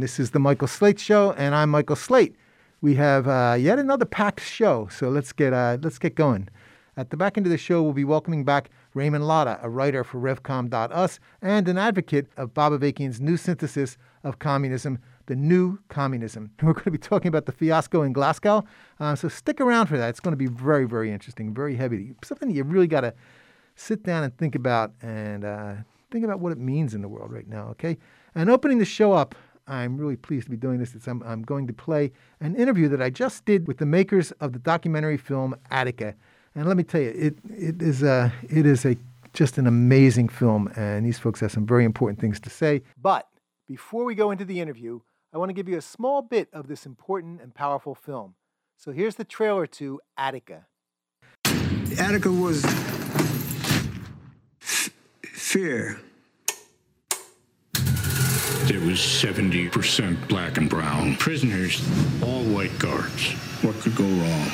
And this is the Michael Slate Show, and I'm Michael Slate. We have uh, yet another packed show, so let's get uh, let's get going. At the back end of the show, we'll be welcoming back Raymond Lotta, a writer for RevCom.us and an advocate of Avakian's new synthesis of communism, the new communism. We're going to be talking about the fiasco in Glasgow, uh, so stick around for that. It's going to be very, very interesting, very heavy. Something you really got to sit down and think about and uh, think about what it means in the world right now, okay? And opening the show up, I'm really pleased to be doing this. I'm, I'm, going to play an interview that I just did with the makers of the documentary film Attica. And let me tell you, it, it is, a, it is a, just an amazing film, and these folks have some very important things to say. But before we go into the interview, I want to give you a small bit of this important and powerful film. So here's the trailer to Attica. Attica was f- fear there was 70% black and brown prisoners, all white guards. What could go wrong?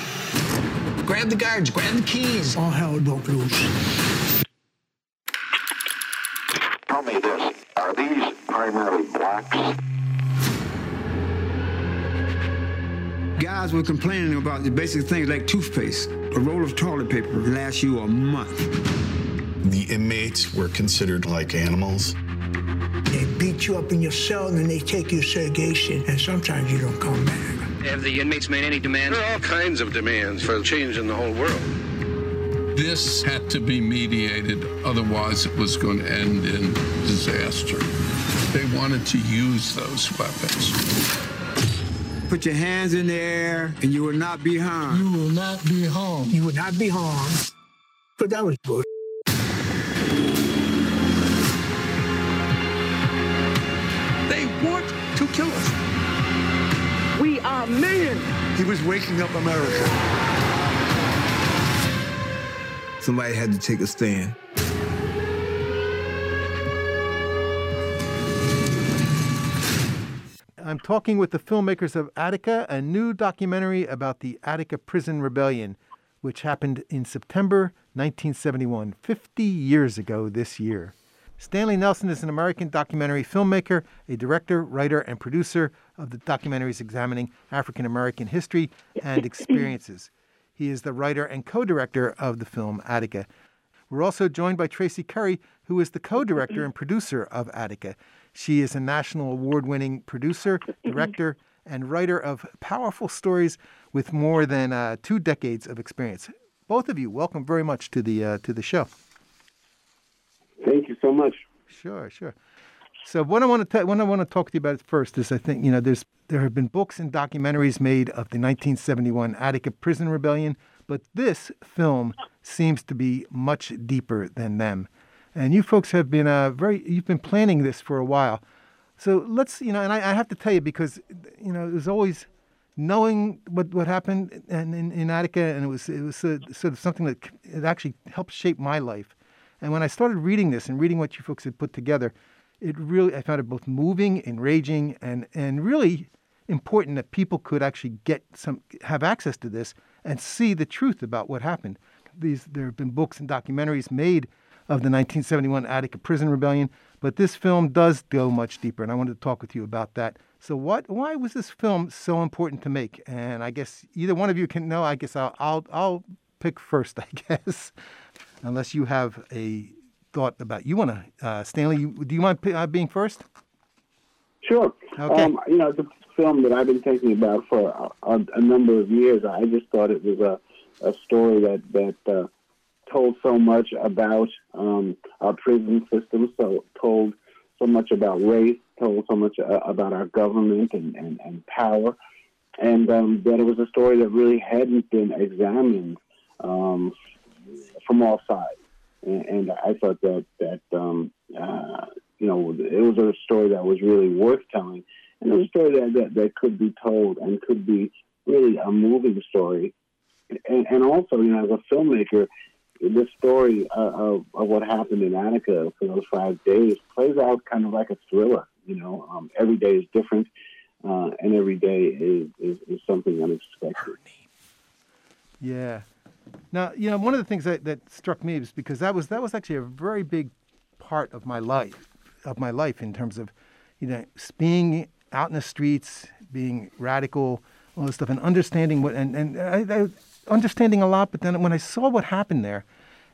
Grab the guards, grab the keys. All hell broke loose. Tell me this, are these primarily blacks? Guys were complaining about the basic things like toothpaste. A roll of toilet paper lasts you a month. The inmates were considered like animals. They beat you up in your cell and then they take you to segregation, and sometimes you don't come back. Have the inmates made any demands? There are all kinds of demands for change in the whole world. This had to be mediated, otherwise, it was going to end in disaster. They wanted to use those weapons. Put your hands in the air and you will not be harmed. You will not be harmed. You will not be harmed. But that was good. He was waking up America. Somebody had to take a stand. I'm talking with the filmmakers of Attica, a new documentary about the Attica Prison Rebellion, which happened in September 1971, 50 years ago this year. Stanley Nelson is an American documentary filmmaker, a director, writer, and producer of the documentaries examining African American history and experiences. He is the writer and co director of the film Attica. We're also joined by Traci Curry, who is the co director and producer of Attica. She is a national award winning producer, director, and writer of powerful stories with more than uh, two decades of experience. Both of you, welcome very much to the, uh, to the show. Thank you so much. Sure, sure. So what I want to what I want to talk to you about first is I think you know there's there have been books and documentaries made of the 1971 Attica Prison Rebellion, but this film seems to be much deeper than them. And you folks have been uh, very you've been planning this for a while. So let's you know, and I, I have to tell you because you know it was always knowing what what happened in, in, in Attica, and it was it was a, sort of something that it actually helped shape my life. And when I started reading this and reading what you folks had put together, it really I found it both moving, enraging, and and really important that people could actually get some have access to this and see the truth about what happened. These there have been books and documentaries made of the 1971 Attica Prison Rebellion, but this film does go much deeper, and I wanted to talk with you about that. So, what? Why was this film so important to make? And I guess either one of you can know. I guess I'll I'll, I'll pick first. I guess unless you have a thought about you want to uh, Stanley. You, do you mind uh, being first? Sure. Okay. Um, you know, it's a film that I've been thinking about for a, a, a number of years. I just thought it was a, a story that that uh, told so much about um, our prison system, so told so much about race, told so much uh, about our government and, and, and power, and um, that it was a story that really hadn't been examined um, from all sides. And, and I thought that that um, uh, you know it was a story that was really worth telling, and it was a story that, that, that could be told and could be really a moving story. And, and also, you know, as a filmmaker, this story uh, of, of what happened in Attica for those five days plays out kind of like a thriller. You know, um, every day is different, uh, and every day is, is, is something unexpected. Yeah. Now, you know, one of the things that, that struck me is because that was that was actually a very big part of my life, of my life in terms of you know, being out in the streets, being radical, all this stuff, and understanding what and and I, I, understanding a lot. But then when I saw what happened there,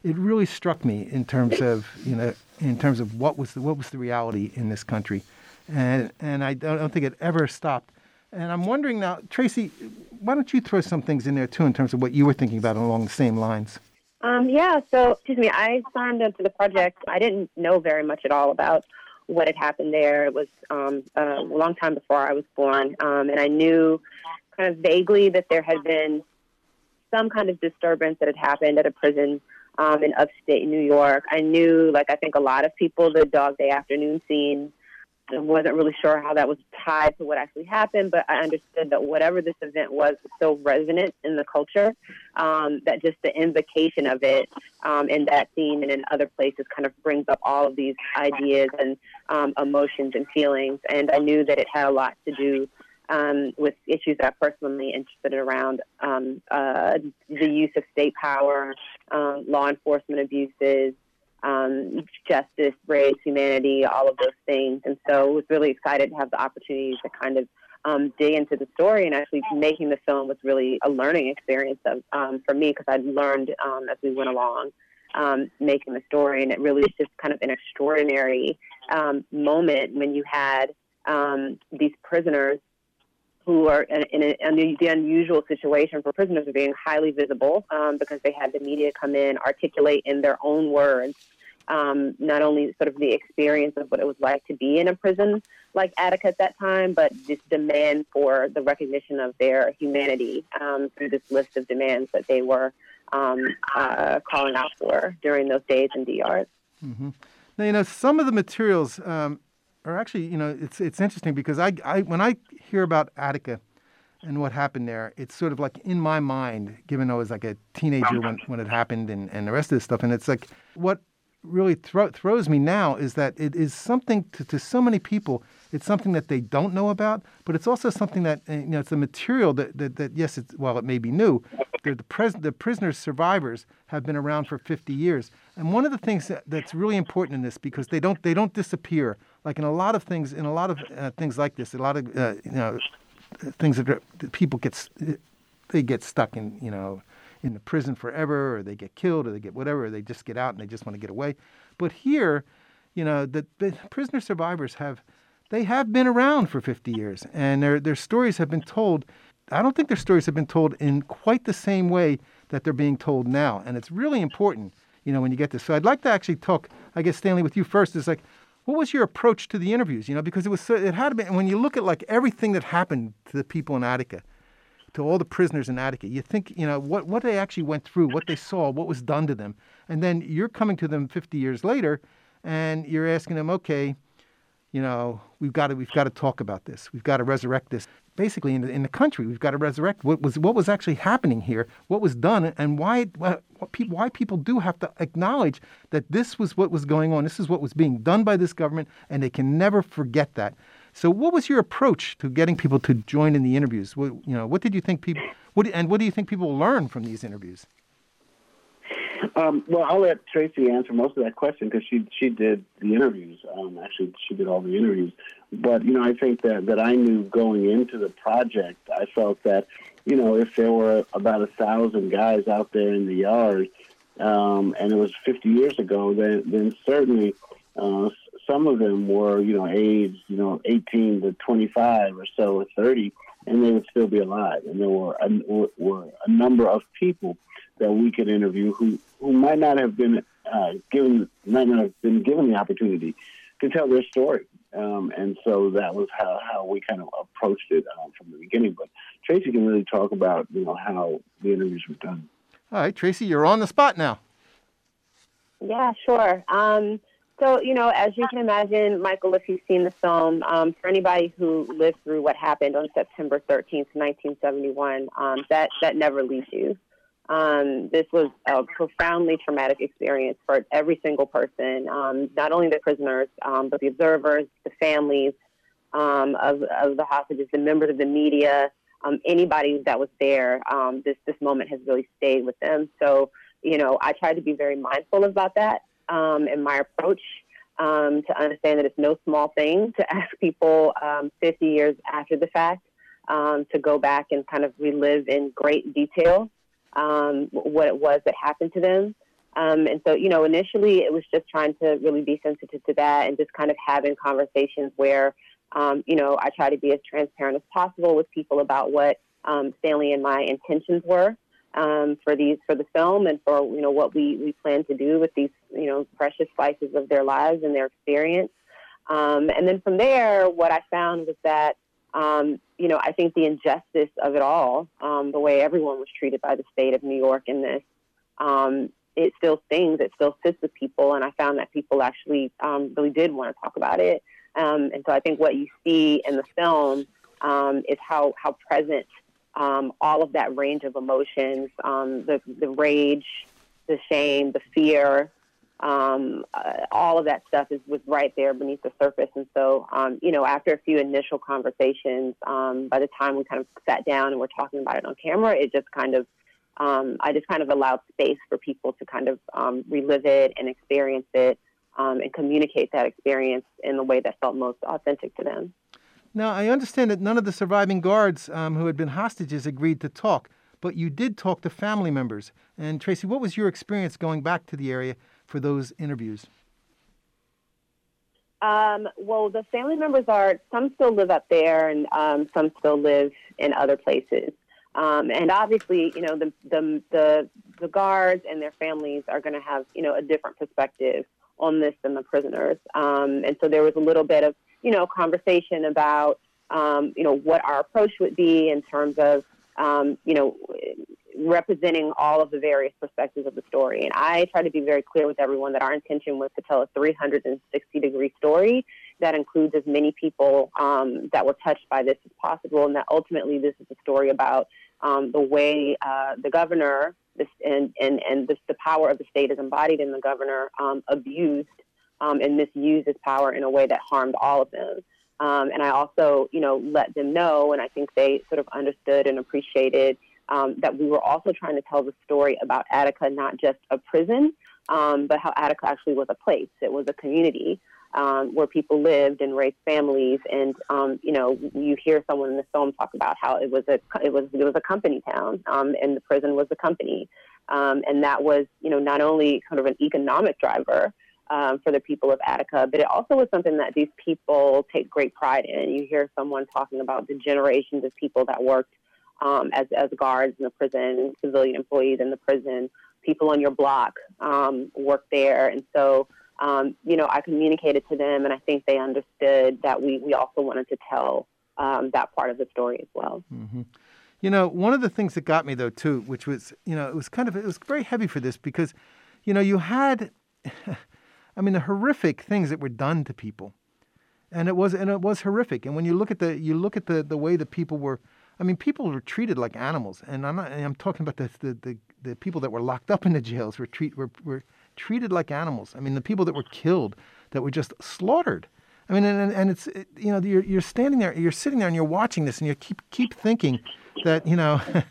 it really struck me in terms of you know in terms of what was the, what was the reality in this country, and and I don't think it ever stopped. And I'm wondering now, Traci, why don't you throw some things in there too in terms of what you were thinking about along the same lines? Um, yeah, so excuse me, I signed up to the project. I didn't know very much at all about what had happened there. It was um, a long time before I was born, um, and I knew kind of vaguely that there had been some kind of disturbance that had happened at a prison um, in upstate New York. I knew, like I think a lot of people, the Dog Day afternoon scene wasn't really sure how that was tied to what actually happened, but I understood that whatever this event was was so resonant in the culture um, that just the invocation of it um, in that scene and in other places kind of brings up all of these ideas and um, emotions and feelings. And I knew that it had a lot to do um, with issues that I'm personally interested in around um, uh, the use of state power, um, law enforcement abuses, um, justice, race, humanity, all of those things. And so I was really excited to have the opportunity to kind of um, dig into the story and actually making the film was really a learning experience of, um, for me because I learned um, as we went along um, making the story. And it really was just kind of an extraordinary um, moment when you had these prisoners who are in, in, in, the unusual situation for prisoners of being highly visible um, because they had the media come in, articulate in their own words um, not only sort of the experience of what it was like to be in a prison like Attica at that time, but this demand for the recognition of their humanity um, through this list of demands that they were um, uh, calling out for during those days in DRs. Mm-hmm. Now, you know, some of the materials are actually, you know, it's it's interesting because I, I when I hear about Attica and what happened there, it's sort of like in my mind, given I was like a teenager when, when it happened and, and the rest of this stuff. And it's like what really thro- throws me now is that it is something to, to so many people. It's something that they don't know about, but it's also something that eh, you know it's a material that that, that yes, it's while it may be new, the the, pres- the prisoners survivors have been around for 50 years. And one of the things that, that's really important in this because they don't they don't disappear like in a lot of things in a lot of uh, things like this, a lot of uh, you know things that, that people get they get stuck in you know in the prison forever, or they get killed, or they get whatever, or they just get out and they just want to get away. But here, you know, the, the prisoner survivors have they have been around for 50 years, and their their stories have been told. I don't think their stories have been told in quite the same way that they're being told now, and it's really important, you know, when you get this. So I'd like to actually talk, I guess, Stanley, with you first. Is like, what was your approach to the interviews? You know, because it was so, it had been when you look at like everything that happened to the people in Attica, to all the prisoners in Attica. You think, you know, what, what they actually went through, what they saw, what was done to them. And then you're coming to them 50 years later and you're asking them, okay, you know, we've got to, we've got to talk about this. We've got to resurrect this. Basically, in the, in the country, we've got to resurrect what was, what was actually happening here, what was done, and why, why people do have to acknowledge that this was what was going on. This is what was being done by this government, and they can never forget that. So, what was your approach to getting people to join in the interviews? What, you know, what did you think people, what, and what do you think people learn from these interviews? Um, well, I'll let Traci answer most of that question because she she did the interviews. Um, actually, she did all the interviews. But you know, I think that that I knew going into the project, I felt that you know if there were about a thousand guys out there in the yard, um, and it was 50 years ago, then then certainly uh, some of them were, you know, aged, you know, 18 to 25 or so, or 30, and they would still be alive. And there were a, were a number of people that we could interview who, who might not have been uh, given, might not have been given the opportunity to tell their story. Um, and so that was how, how we kind of approached it um, from the beginning. But Traci can really talk about, you know, how the interviews were done. All right, Traci, you're on the spot now. Yeah, sure. Um, so, you know, as you can imagine, Michael, if you've seen the film, um, for anybody who lived through what happened on September 13th, 1971, um, that, that never leaves you. Um, this was a profoundly traumatic experience for every single person, um, not only the prisoners, um, but the observers, the families um, of, of the hostages, the members of the media, anybody that was there. this, this moment has really stayed with them. So, you know, I tried to be very mindful about that um, in my approach. um, to understand that it's no small thing to ask people um, 50 years after the fact um, to go back and kind of relive in great detail um, what it was that happened to them. Um, and so, you know, initially it was just trying to really be sensitive to that and just kind of having conversations where, you know, I try to be as transparent as possible with people about what Stanley and my intentions were um, for these for the film and for you know what we we plan to do with these you know precious slices of their lives and their experience. Um, and then from there, what I found was that um, you know I think the injustice of it all, um, the way everyone was treated by the state of New York in this, um, it still stings. It still sits with people, and I found that people actually um, really did want to talk about it. and so I think what you see in the film is how how present um, all of that range of emotions, um, the, the rage, the shame, the fear, um, uh, all of that stuff is was right there beneath the surface. And so, um, you know, after a few initial conversations, um, by the time we kind of sat down and we're talking about it on camera, it just kind of, um, I just kind of allowed space for people to kind of relive it and experience it and communicate that experience in the way that felt most authentic to them. Now, I understand that none of the surviving guards um, who had been hostages agreed to talk, but you did talk to family members. And Traci, what was your experience going back to the area for those interviews? Um, well, the family members are some still live up there, and um, some still live in other places. Um, and obviously, you know, the, the the the guards and their families are going to have you know a different perspective on this than the prisoners. Um, and so there was a little bit of you know, conversation about, um, you know, what our approach would be in terms of, um, you know, representing all of the various perspectives of the story. And I try to be very clear with everyone that our intention was to tell a 360 degree story that includes as many people um, that were touched by this as possible, and that ultimately this is a story about um, the way uh, the governor this, and, and, and this, the power of the state is embodied in the governor um, abused um, and misused his power in a way that harmed all of them. Um, and I also, you know, let them know, and I think they sort of understood and appreciated um, that we were also trying to tell the story about Attica, not just a prison, um, but how Attica actually was a place. It was a community um, where people lived and raised families. And um, you know, you hear someone in the film talk about how it was a it was it was a company town, and the prison was the company, and that was you know not only kind of an economic driver, um, for the people of Attica, but it also was something that these people take great pride in. You hear someone talking about the generations of people that worked um, as, as guards in the prison, civilian employees in the prison, people on your block um, work there. And so, um, you know, I communicated to them, and I think they understood that we, we also wanted to tell um, that part of the story as well. Mm-hmm. You know, one of the things that got me, though, too, which was, you know, it was kind of, it was very heavy for this because, you know, you had. I mean, the horrific things that were done to people, and it was and it was horrific. And when you look at the you look at the the way the people were, I mean, people were treated like animals. And I'm not, I'm talking about the, the the, the people that were locked up in the jails were treat were, were treated like animals. I mean, the people that were killed, that were just slaughtered. I mean, and, and it's it, you know you're you're standing there, you're sitting there, and you're watching this, and you keep keep thinking that you know.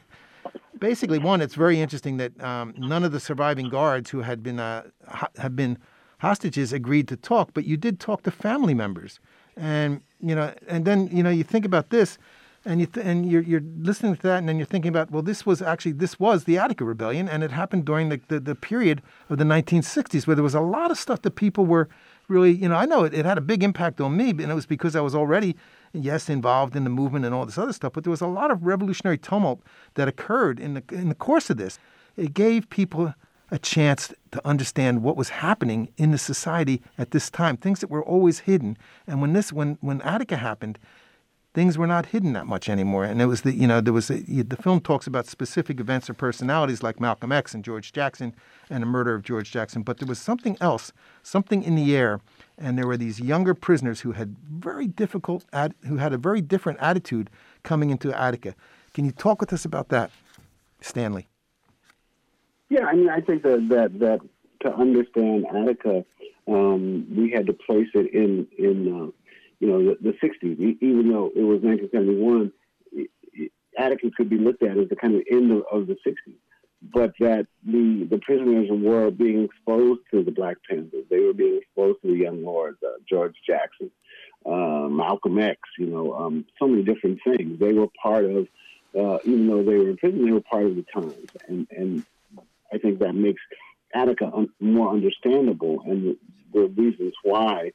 basically, one, it's very interesting that um, none of the surviving guards who had been uh, ha- have been hostages agreed to talk, but you did talk to family members, and you know, and then you know, you think about this, and you th- and you're you're listening to that, and then you're thinking about, well, this was actually this was the Attica Rebellion, and it happened during the the, the period of the 1960s, where there was a lot of stuff that people were really, you know, I know it, it had a big impact on me, and it was because I was already yes, involved in the movement and all this other stuff, but there was a lot of revolutionary tumult that occurred in the in the course of this. It gave people a chance to understand what was happening in the society at this time, things that were always hidden. And when this, when when Attica happened, things were not hidden that much anymore. And it was the, you know, there was a, the film talks about specific events or personalities like Malcolm X and George Jackson and the murder of George Jackson, but there was something else, something in the air. And there were these younger prisoners who had very difficult, who had a very different attitude coming into Attica. Can you talk with us about that, Stanley? Yeah, I mean, I think that that, that to understand Attica, um, we had to place it in in uh, you know the, the 60s. Even though it was 1971, Attica could be looked at as the kind of end of, of the 60s. but that the the prisoners were being exposed to the Black Panthers. They were being exposed to the Young Lords, uh, George Jackson, uh, Malcolm X. You know, um, so many different things. They were part of, uh, even though they were in prison, they were part of the times, and and I think that makes Attica un- more understandable and the, the reasons why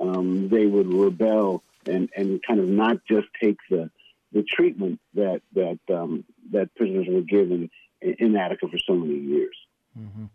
um, they would rebel and and kind of not just take the the treatment that that um, that prisoners were given in Attica for so many years. Mm-hmm.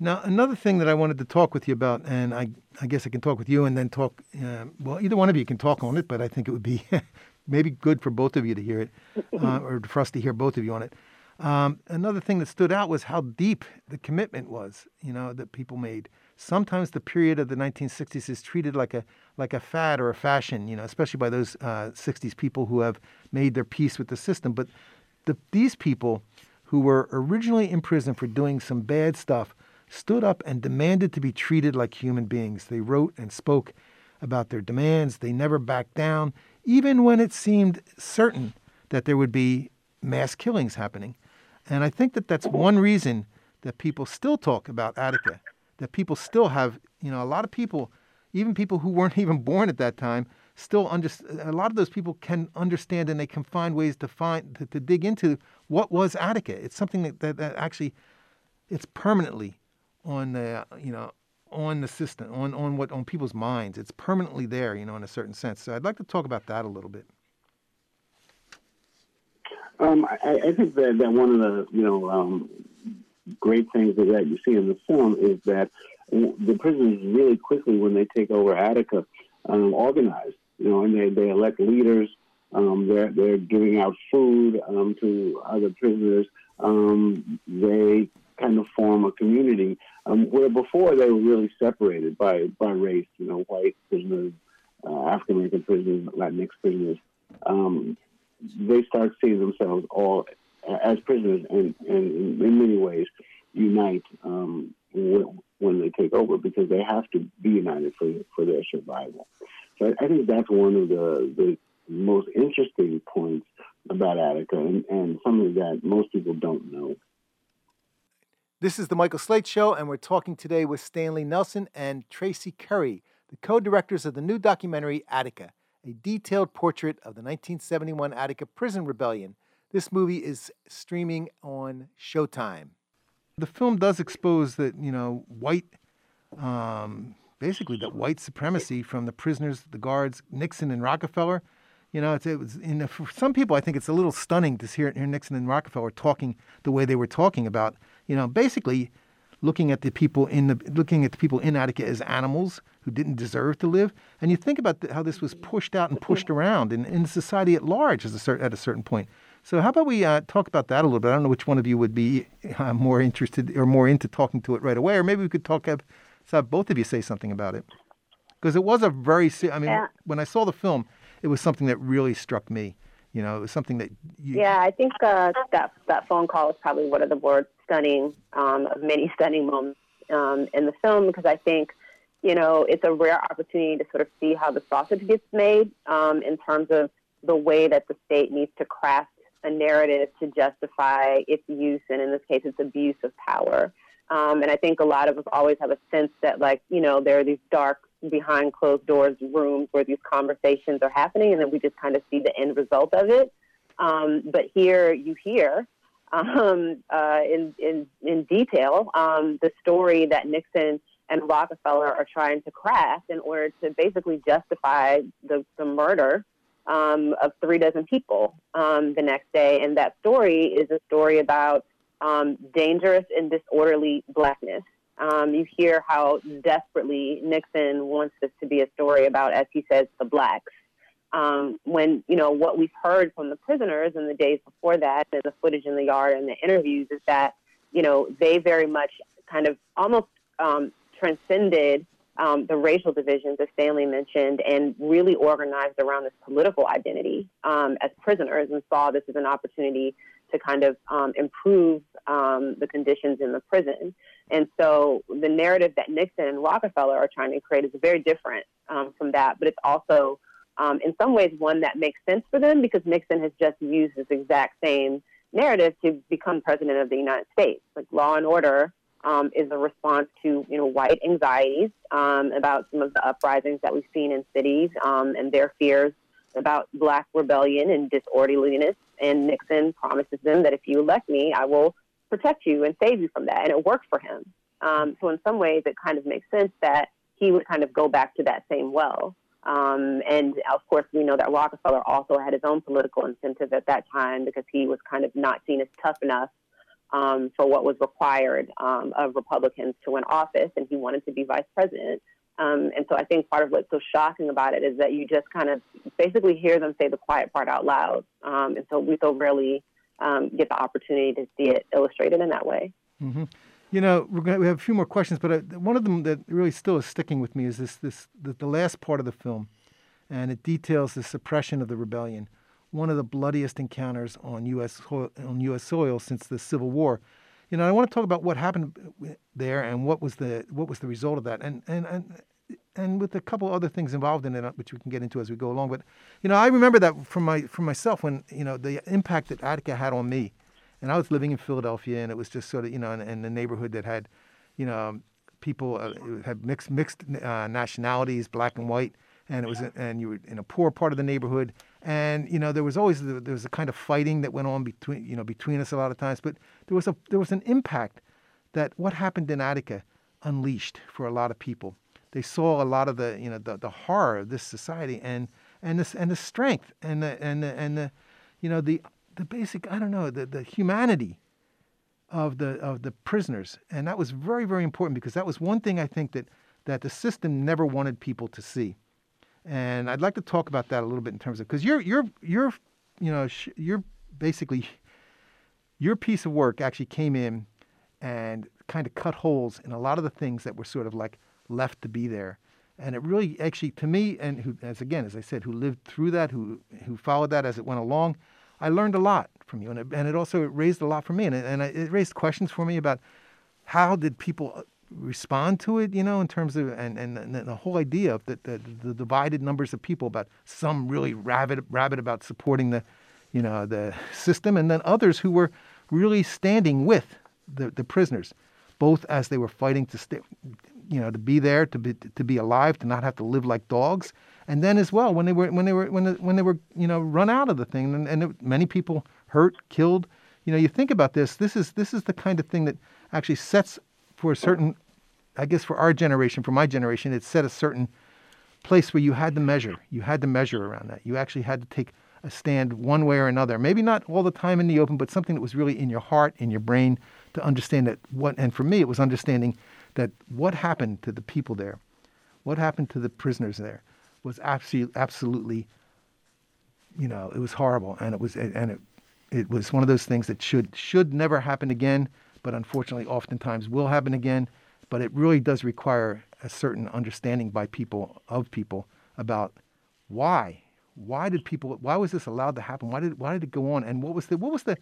Now, another thing that I wanted to talk with you about, and I, I guess I can talk with you and then talk, uh, well, either one of you can talk on it, but I think it would be maybe good for both of you to hear it, uh, or for us to hear both of you on it. Um, another thing that stood out was how deep the commitment was, you know, that people made. Sometimes the period of the 1960s is treated like a like a fad or a fashion, you know, especially by those uh, 60s people who have made their peace with the system. But the, these people who were originally in prison for doing some bad stuff, stood up and demanded to be treated like human beings. They wrote and spoke about their demands. They never backed down, even when it seemed certain that there would be mass killings happening. And I think that that's one reason that people still talk about Attica, that people still have, you know, a lot of people, even people who weren't even born at that time, still under, a lot of those people can understand and they can find ways to find to, to dig into what was Attica. It's something that, that, that, actually it's permanently on the you know on the system on on what on people's minds. It's permanently there, you know, in a certain sense. So I'd like to talk about that a little bit. Um, I, I, think that, that one of the you know um, great things that you see in the film is that the prisoners really quickly, when they take over Attica, um, organize you know, and they, they elect leaders. Um, they're, they're giving out food um, to other prisoners. Um, they kind of form a community where before they were really separated by, by race, you know, white prisoners, uh, African American prisoners, Latinx prisoners. Um, they start seeing themselves all as prisoners and, and in many ways unite um, when they take over because they have to be united for, for their survival. So I, I think that's one of the, the most interesting points about Attica and, and something that most people don't know. This is the Michael Slate Show, and we're talking today with Stanley Nelson and Traci Curry, the co directors of the new documentary Attica, a detailed portrait of the 1971 Attica prison rebellion. This movie is streaming on Showtime. The film does expose that, you know, white um, basically that white supremacy from the prisoners, the guards, Nixon and Rockefeller. You know, it was in, for some people, I think it's a little stunning to hear, hear Nixon and Rockefeller talking the way they were talking about. You know, basically looking at the people in the looking at the people in Attica as animals who didn't deserve to live. And you think about the, how this was pushed out and pushed around in, in society at large as a at a certain point. So how about we uh, talk about that a little bit? I don't know which one of you would be uh, more interested or more into talking to it right away, or maybe we could talk so have both of you say something about it because it was a very. I mean, yeah. when I saw the film, it was something that really struck me. You know, it was something that. You, yeah, I think uh, that that phone call was probably one of the more stunning um, of many stunning moments um, in the film because I think you know, it's a rare opportunity to sort of see how the sausage gets made um, in terms of the way that the state needs to craft a narrative to justify its use and, in this case, its abuse of power. Um, and I think a lot of us always have a sense that, like, you know, there are these dark, behind closed doors rooms where these conversations are happening, and then we just kind of see the end result of it. Um, but here you hear um, uh, in, in, in detail um, the story that Nixon and Rockefeller are trying to craft in order to basically justify the, the murder um, of three dozen people um, the next day. And that story is a story about um, dangerous and disorderly blackness. Um, you hear how desperately Nixon wants this to be a story about, as he says, the blacks. Um, when you know what we've heard from the prisoners in the days before that, and the footage in the yard and the interviews, is that you know they very much kind of almost um, transcended um, the racial divisions, as Stanley mentioned, and really organized around this political identity um, as prisoners and saw this as an opportunity to kind of um, improve um, the conditions in the prison. And so the narrative that Nixon and Rockefeller are trying to create is very different from that, but it's also, um, in some ways, one that makes sense for them because Nixon has just used this exact same narrative to become president of the United States. Like Law and Order um, is a response to you know white anxieties um, about some of the uprisings that we've seen in cities um, and their fears about black rebellion and disorderliness. And Nixon promises them that if you elect me, I will protect you and save you from that. And it worked for him. Um, so in some ways, it kind of makes sense that he would kind of go back to that same well. Um, and of course, we know that Rockefeller also had his own political incentive at that time because he was kind of not seen as tough enough um, for what was required um, of Republicans to win office, and he wanted to be vice president. Um, and so I think part of what's so shocking about it is that you just kind of basically hear them say the quiet part out loud. Um, and so we so rarely um, get the opportunity to see it illustrated in that way. Mm-hmm. You know, we're gonna, we have a few more questions, but uh, one of them that really still is sticking with me is this, this the, the last part of the film, and it details the suppression of the rebellion, one of the bloodiest encounters on U.S. Soil, on U.S. soil since the Civil War. You know, I want to talk about what happened there and what was the what was the result of that, and and and and with a couple other things involved in it, which we can get into as we go along. But you know, I remember that from my from myself when you know the impact that Attica had on me and I was living in Philadelphia, and it was just sort of you know in, in a neighborhood that had, you know, people uh, had mixed mixed uh, nationalities, black and white, and it was and you were in a poor part of the neighborhood, and you know there was always there was a kind of fighting that went on between you know between us a lot of times, but there was a there was an impact that what happened in Attica unleashed for a lot of people. They saw a lot of the you know the, the horror of this society and and this and the strength and the and the, and the you know the the basic I don't know the the humanity of the of the prisoners, and that was very very important because that was one thing I think that that the system never wanted people to see, and I'd like to talk about that a little bit in terms of because you're you're you're you know you're basically your piece of work actually came in and kind of cut holes in a lot of the things that were sort of like left to be there. And it really actually to me and who as again as i said who lived through that who who followed that as it went along I learned a lot from you, and it, and it also raised a lot for me, and it, and it raised questions for me about how did people uh, respond to it, you know, in terms of and and, and the whole idea of the, the, the divided numbers of people about some really rabid rabid about supporting the, you know, the system, and then others who were really standing with the, the prisoners, both as they were fighting to stay, you know, to be there, to be to be alive, to not have to live like dogs, and then as well when they were when they were when, the, when they were you know run out of the thing and, and it, many people hurt killed. You know you think about this this is this is the kind of thing that actually sets for a certain i guess for our generation for my generation it set a certain place where you had to measure. You had to measure around that. You actually had to take a stand one way or another. Maybe not all the time in the open but something that was really in your heart in your brain to understand that what and for me it was understanding that what happened to the people there? What happened to the prisoners there was absolutely, absolutely, you know, it was horrible, and it was, and it, it was one of those things that should should never happen again, but unfortunately, oftentimes will happen again. But it really does require a certain understanding by people of people about why, why did people, why was this allowed to happen? Why did why did it go on? And what was the what was the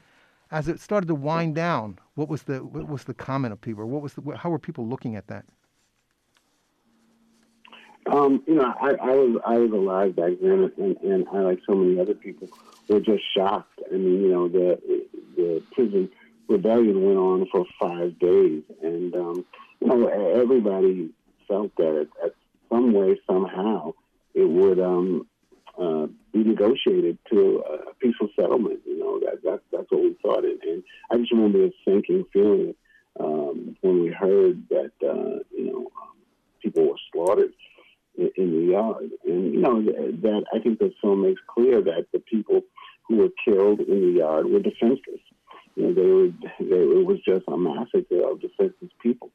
as it started to wind down, what was the what was the comment of people? What was the how were people looking at that? Um, you know, I, I was I was alive back then, and, and I, like so many other people, were just shocked. I mean, you know, the the prison rebellion went on for five days, and um, you know, everybody felt that at some way, somehow, it would um, uh, be negotiated to a peaceful settlement. You know, that, that that's what we thought, and, and I just remember a sinking feeling um, when we heard that uh, you know um, people were slaughtered in, the yard. And, you know, that I think the film makes clear that the people who were killed in the yard were defenseless. You know, they were, they, it was just a massacre of defenseless people.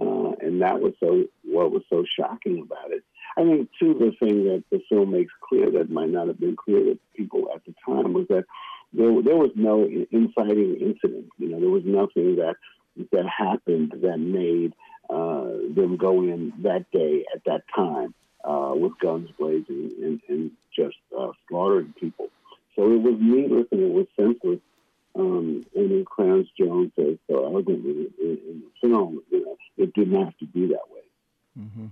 Uh, and that was so what was so shocking about it. I think too the thing that the film makes clear that might not have been clear to people at the time was that there there was no inciting incident. You know, there was nothing that that happened that made uh, them go in that day at that time uh, with guns blazing and, and just uh, slaughtering people. So it was needless and it was senseless. Um, and then Clarence Jones says so elegantly in, in, the film, you know, it didn't have to be that way. Mm-hmm.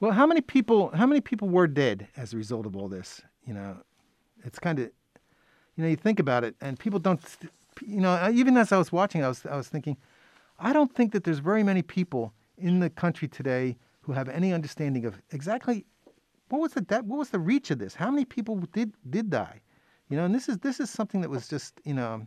Well, how many people? How many people were dead as a result of all this? You know, it's kind of, you know, you think about it, and people don't you know, even as I was watching, I was I was thinking, I don't think that there's very many people in the country today who have any understanding of exactly what was the what was the reach of this? How many people did did die? You know, and this is this is something that was just you know.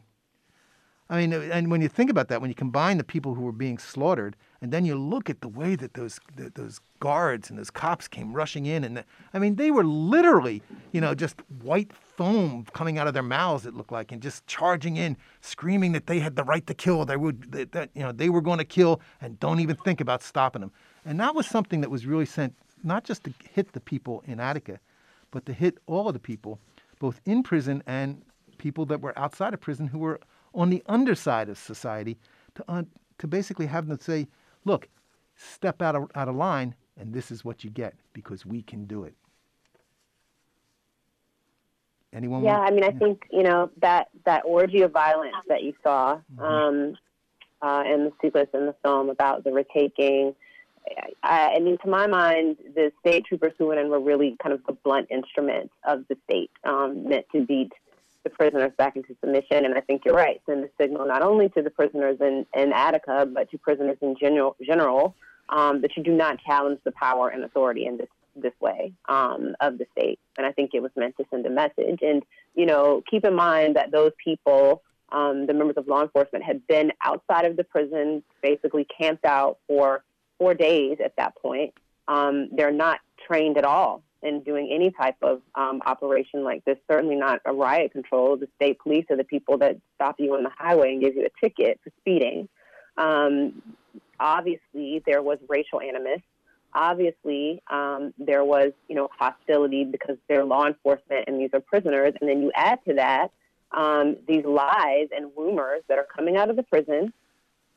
I mean, and when you think about that, when you combine the people who were being slaughtered, and then you look at the way that those the, those guards and those cops came rushing in, and the, I mean, they were literally, you know, just white foam coming out of their mouths. It looked like, and just charging in, screaming that they had the right to kill. They would that, that you know they were going to kill, and don't even think about stopping them. And that was something that was really sent not just to hit the people in Attica, but to hit all of the people, both in prison and people that were outside of prison who were on the underside of society, to, to basically have them say, look, step out of, out of line, and this is what you get because we can do it. Anyone? Yeah, want? I mean, I think you know that that orgy of violence that you saw mm-hmm. um, uh, in the sequence in the film about the retaking I, I mean, to my mind, the state troopers who went in were really kind of the blunt instrument of the state, um, meant to beat the prisoners back into submission. And I think you're right. Send a signal not only to the prisoners in, in Attica, but to prisoners in general, general um, that you do not challenge the power and authority in this this way um, of the state. And I think it was meant to send a message. And you know, keep in mind that those people. Um, the members of law enforcement had been outside of the prison, basically camped out for four days at that point. Um, they're not trained at all in doing any type of um, operation like this. Certainly not a riot control. The state police are the people that stop you on the highway and give you a ticket for speeding. Um, obviously, there was racial animus. Obviously, um, there was you know hostility because they're law enforcement and these are prisoners. And then you add to that um, these lies and rumors that are coming out of the prison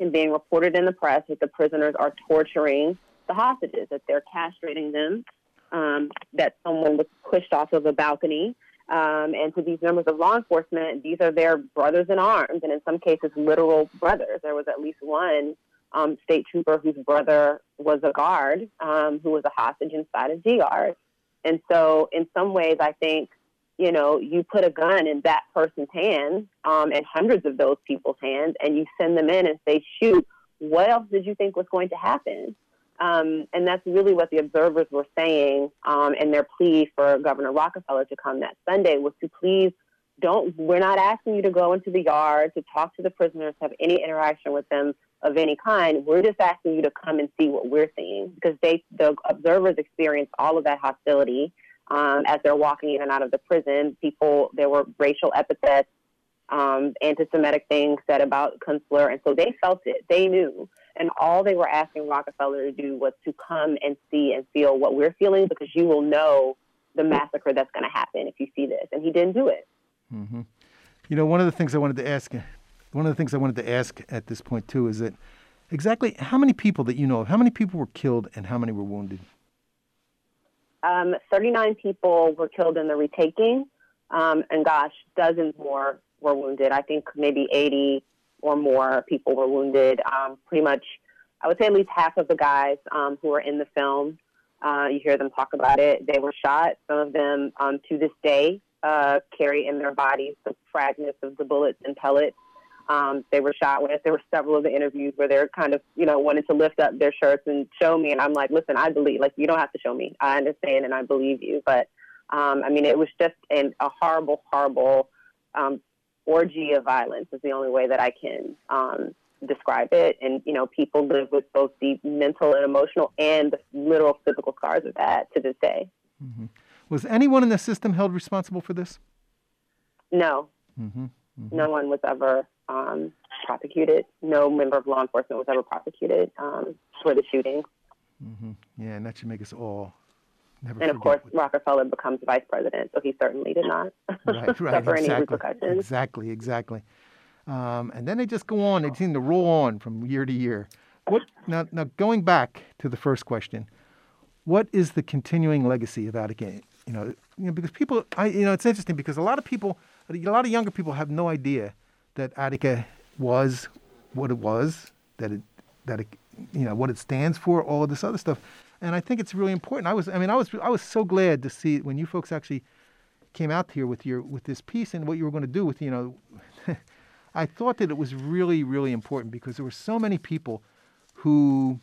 and being reported in the press that the prisoners are torturing the hostages, that they're castrating them, um, that someone was pushed off of a balcony. Um, and to these members of law enforcement, these are their brothers in arms, and in some cases, literal brothers. There was at least one um, state trooper whose brother was a guard um, who was a hostage inside a guard. And so, in some ways, I think you know, you put a gun in that person's hands um, and hundreds of those people's hands, and you send them in and say, shoot, what else did you think was going to happen? Um, and that's really what the observers were saying um, in their plea for Governor Rockefeller to come that Sunday was to please don't, we're not asking you to go into the yard, to talk to the prisoners, have any interaction with them of any kind. We're just asking you to come and see what we're seeing because they, the observers experienced all of that hostility um, as they're walking in and out of the prison. People, there were racial epithets, um, anti-Semitic things said about Kunstler, and so they felt it. They knew, and all they were asking Rockefeller to do was to come and see and feel what we're feeling, because you will know the massacre that's going to happen if you see this. And he didn't do it. Mm-hmm. You know, one of the things I wanted to ask, one of the things I wanted to ask at this point too, is that exactly how many people that you know of, how many people were killed and how many were wounded? Um, 39 people were killed in the retaking, um, and gosh, dozens more were wounded. I think maybe 80 or more people were wounded. Um, pretty much, I would say at least half of the guys um, who were in the film, uh, you hear them talk about it, they were shot. Some of them, um, to this day, uh, carry in their bodies the fragments of the bullets and pellets um, they were shot with. There were several of the interviews where they're kind of, you know, wanting to lift up their shirts and show me. And I'm like, listen, I believe, like, you don't have to show me. I understand and I believe you. But, um, I mean, it was just an, a horrible, horrible um, orgy of violence is the only way that I can um, describe it. And, you know, people live with both the mental and emotional and the literal physical scars of that to this day. Mm-hmm. Was anyone in the system held responsible for this? No. Mm-hmm. Mm-hmm. No one was ever um, prosecuted. No member of law enforcement was ever prosecuted um, for the shooting. Mm-hmm. Yeah, and that should make us all never. And of course, what... Rockefeller becomes vice president, so he certainly did not right, right, suffer exactly, any repercussions. Exactly, exactly. Um, and then they just go on. They seem to roll on from year to year. What now? Now going back to the first question, what is the continuing legacy of Attica? You know, you know, because people, I, you know, it's interesting because a lot of people, a lot of younger people have no idea that Attica was what it was, that it, that it, you know, what it stands for, all of this other stuff. And I think it's really important. I was, I mean, I was, I was so glad to see when you folks actually came out here with your, with this piece and what you were going to do with, you know, I thought that it was really, really important because there were so many people who,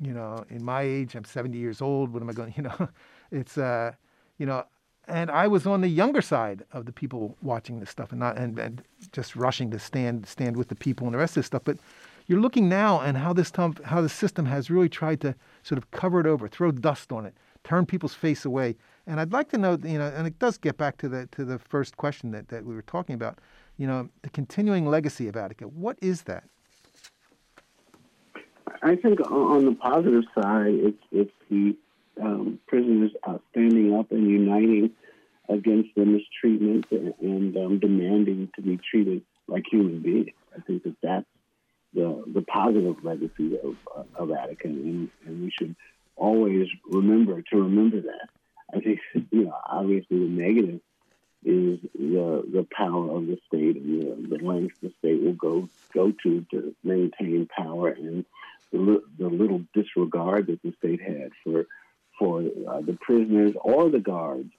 you know, in my age, I'm 70 years old. What am I going? You know, it's uh, you know, and I was on the younger side of the people watching this stuff and not and, and just rushing to stand stand with the people and the rest of this stuff. But you're looking now and how this how the system has really tried to sort of cover it over, throw dust on it, turn people's face away. And I'd like to know, you know, and it does get back to the to the first question that, that we were talking about, you know, the continuing legacy of Attica. What is that? I think on the positive side, it's it's the um, prisoners uh, standing up and uniting against the mistreatment and, and um, demanding to be treated like human beings. I think that that's the the positive legacy of of Attica, and, and we should always remember that. I think you know obviously the negative is the the power of the state and the, the lengths the state will go go to to maintain power and the, the little disregard that the state had for for uh, the prisoners or the guards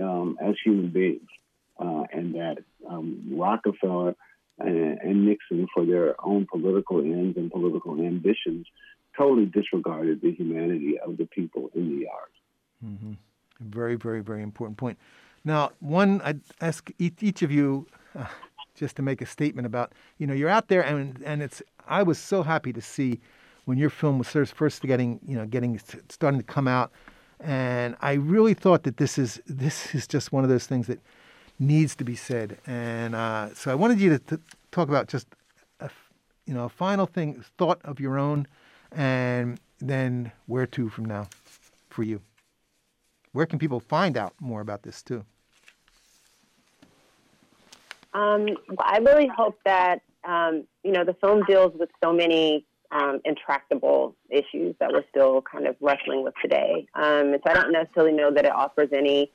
um, as human beings, uh, and that um, Rockefeller and, and, Nixon, for their own political ends and political ambitions, totally disregarded the humanity of the people in the yards. Mm-hmm. Very, very, important point. Now, one, I'd ask each of you uh, just to make a statement about, you know, you're out there, and and it's. I was so happy to see when your film was first getting, you know, getting starting to come out, and I really thought that this is this is just one of those things that needs to be said. And uh, so I wanted you to, to talk about just, a, you know, a final thing, thought of your own, and then where to from now, for you. Where can people find out more about this too? Um, I really hope that um, you know the film deals with so many um, intractable issues that we're still kind of wrestling with today. Um, so I don't necessarily know that it offers any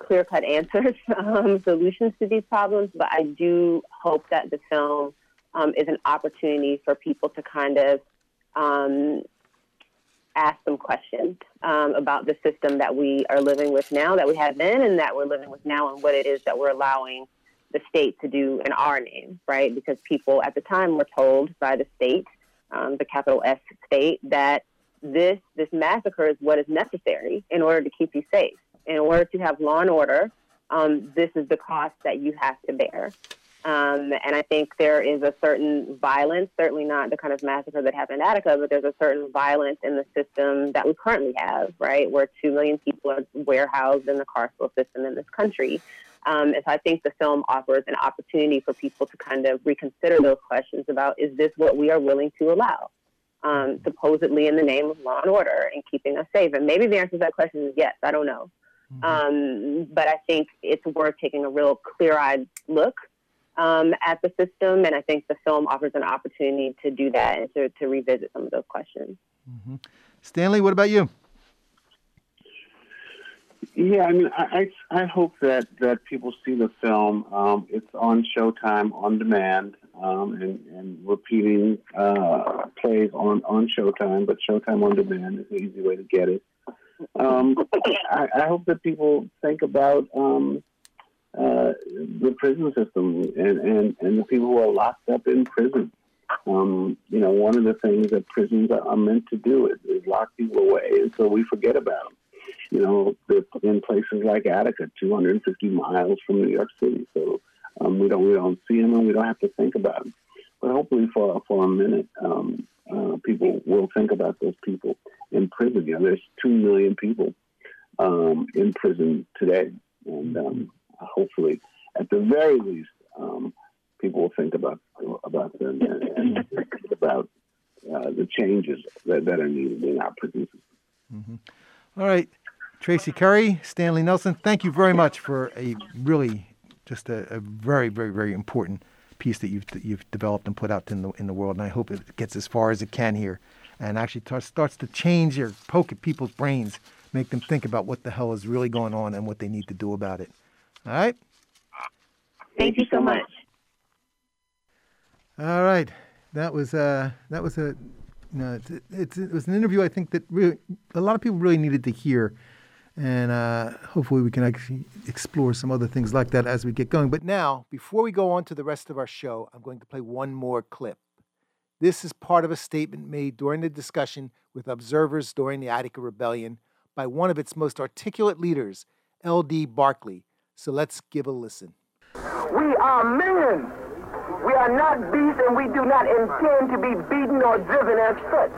clear cut answers, um, solutions to these problems, but I do hope that the film um, is an opportunity for people to kind of ask some questions um, about the system that we are living with now, that we have been, and that we're living with now, and what it is that we're allowing the state to do in our name, right? Because people at the time were told by the state um, the capital S state, that this this massacre is what is necessary in order to keep you safe. In order to have law and order, um, this is the cost that you have to bear. Um, and I think there is a certain violence, certainly not the kind of massacre that happened in Attica, but there's a certain violence in the system that we currently have, right, where two million people are warehoused in the carceral system in this country. Um, and so I think the film offers an opportunity for people to kind of reconsider those questions about is this what we are willing to allow? Um, supposedly in the name of law and order and keeping us safe. And maybe the answer to that question is yes, I don't know. Mm-hmm. Um, but I think it's worth taking a real clear eyed look um, at the system. And I think the film offers an opportunity to do that and to, to revisit some of those questions. Mm-hmm. Stanley, what about you? Yeah, I mean, I, I, hope that, that people see the film. Um, it's on Showtime on demand um, and, and repeating uh, plays on, on Showtime, but Showtime on demand is an easy way to get it. Um, I, I, hope that people think about um, uh, the prison system and, and, and the people who are locked up in prison. Um, you know, one of the things that prisons are meant to do is, is lock people away until we forget about them you know, they're in places like Attica, 250 miles from New York City. So um, we don't we don't see them and we don't have to think about them. But hopefully, for for a minute, um, uh, people will think about those people in prison. You know, there's two million people um, in prison today, and um, hopefully, at the very least, um, people will think about about them and, and think about uh, the changes that, that, are needed in our prison system. Mm-hmm. All right. Traci Curry, Stanley Nelson, thank you very much for a really just a, a very, very, very important piece that you've you've developed and put out in the in the world. And I hope it gets as far as it can here, and actually t- starts to change or poke at people's brains, make them think about what the hell is really going on and what they need to do about it. All right. Thank you so much. All right, that was uh that was a you know, it, it, it was an interview I think that really a lot of people really needed to hear And uh, hopefully, we can actually explore some other things like that as we get going. But now, before we go on to the rest of our show, I'm going to play one more clip. This is part of a statement made during the discussion with observers during the Attica Rebellion by one of its most articulate leaders, L.D. Barkley. So let's give a listen. We are men. We are not beasts, and we do not intend to be beaten or driven as such.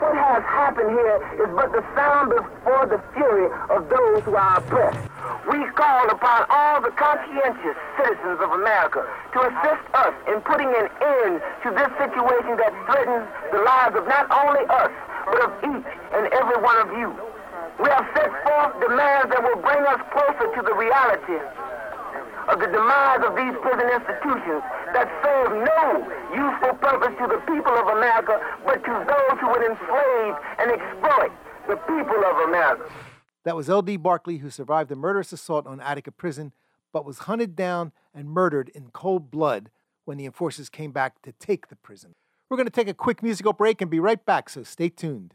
What has happened here is but the sound before the fury of those who are oppressed. We call upon all the conscientious citizens of America to assist us in putting an end to this situation that threatens the lives of not only us, but of each and every one of you. We have set forth demands that will bring us closer to the reality of the demise of these prison institutions that serve no useful purpose to the people of America, but to those who would enslave and exploit the people of America. That was L.D. Barkley, who survived the murderous assault on Attica Prison, but was hunted down and murdered in cold blood when the enforcers came back to take the prison. We're going to take a quick musical break and be right back, so stay tuned.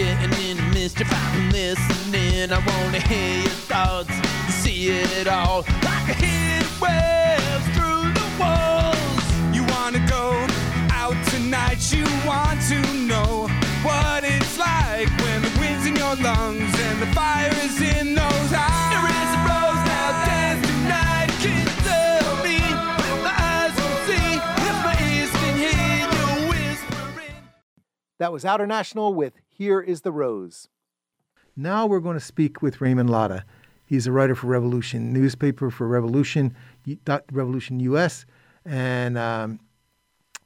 Getting in the mischief. I'm listening. I wanna hear your thoughts, see it all. Like a hit waves through the walls. You wanna go out tonight? You want to know what it's like when the wind's in your lungs and the fire is in those eyes. There is a rose now, dance tonight. Can you tell me if my eyes can see, if my ears can hear you whispering? That was Outer National with here is the Rose. Now we're going to speak with Raymond Lotta. He's a writer for Revolution newspaper for Revolution, Revolution US, and um,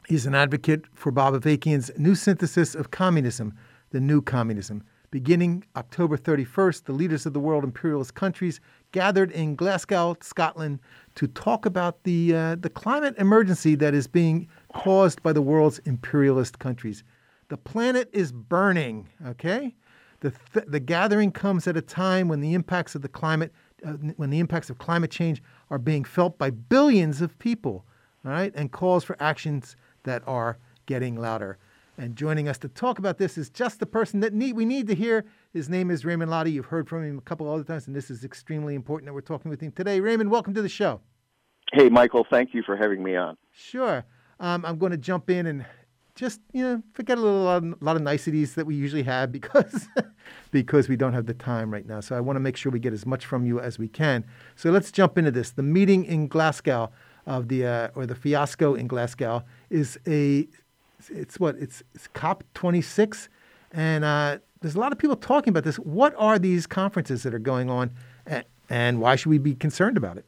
he's an advocate for Bob Avakian's new synthesis of communism, the new communism. Beginning October 31st, the leaders of the world imperialist countries gathered in Glasgow, Scotland, to talk about the uh, the climate emergency that is being caused by the world's imperialist countries. The planet is burning, okay? The, th- the gathering comes at a time when the impacts of the climate, uh, when the impacts of climate change are being felt by billions of people, all right? And calls for actions that are getting louder. And joining us to talk about this is just the person that need, we need to hear. His name is Raymond Lotta. You've heard from him a couple other times, and this is extremely important that we're talking with him today. Raymond, welcome to the show. Hey, Michael. Thank you for having me on. Sure. Um, I'm going to jump in and just you know forget a little a lot of niceties that we usually have because because we don't have the time right now. So I want to make sure we get as much from you as we can. So let's jump into this. The meeting in Glasgow of the uh, or the fiasco in Glasgow is a it's what it's, it's COP 26, and uh, there's a lot of people talking about this. What are these conferences that are going on, and, and why should we be concerned about it?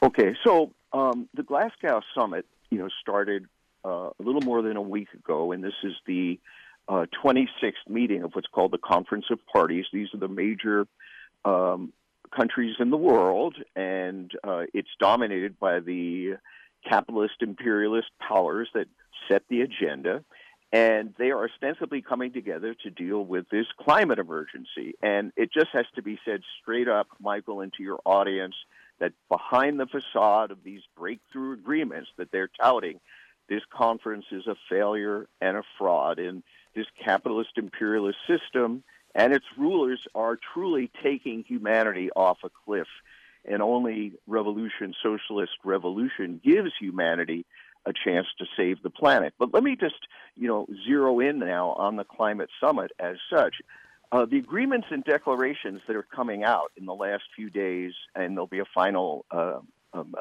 Okay, so um, the Glasgow summit, you know, started uh, a little more than a week ago, and this is the uh, 26th meeting of what's called the Conference of Parties. These are the major um, countries in the world, and uh, it's dominated by the capitalist imperialist powers that set the agenda. And they are ostensibly coming together to deal with this climate emergency. And it just has to be said straight up, Michael, into your audience, that behind the facade of these breakthrough agreements that they're touting, this conference is a failure and a fraud. And this capitalist imperialist system and its rulers are truly taking humanity off a cliff. And only revolution, socialist revolution, gives humanity a chance to save the planet. But let me just, you know, zero in now on the climate summit as such. Uh, the agreements and declarations that are coming out in the last few days, and there'll be a final uh, um,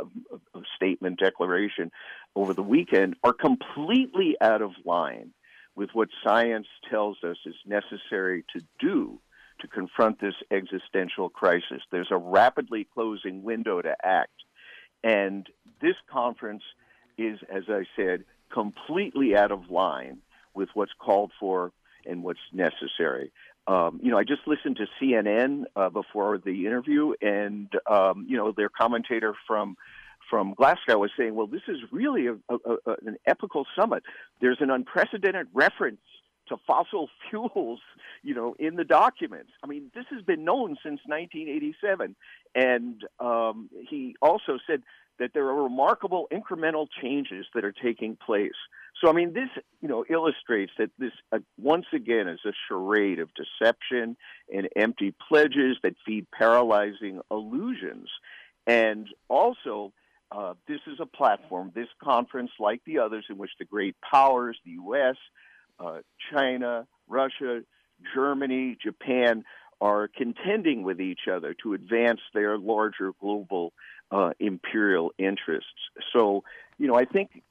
a statement declaration over the weekend are completely out of line with what science tells us is necessary to do to confront this existential crisis. There's a rapidly closing window to act. And this conference is, as I said, completely out of line with what's called for and what's necessary um, you know, I just listened to CNN uh, before the interview, and um, you know, their commentator from from Glasgow was saying, "Well, this is really a, a, a, an epical summit. There's an unprecedented reference to fossil fuels, you know, in the documents. I mean, this has been known since 1987. And um, he also said that there are remarkable incremental changes that are taking place. So, I mean, this, you know, illustrates that this, uh, once again, is a charade of deception and empty pledges that feed paralyzing illusions. And also, uh, this is a platform, this conference, like the others, in which the great powers, the U.S., uh, China, Russia, Germany, Japan, are contending with each other to advance their larger global uh, imperial interests. So, you know, I think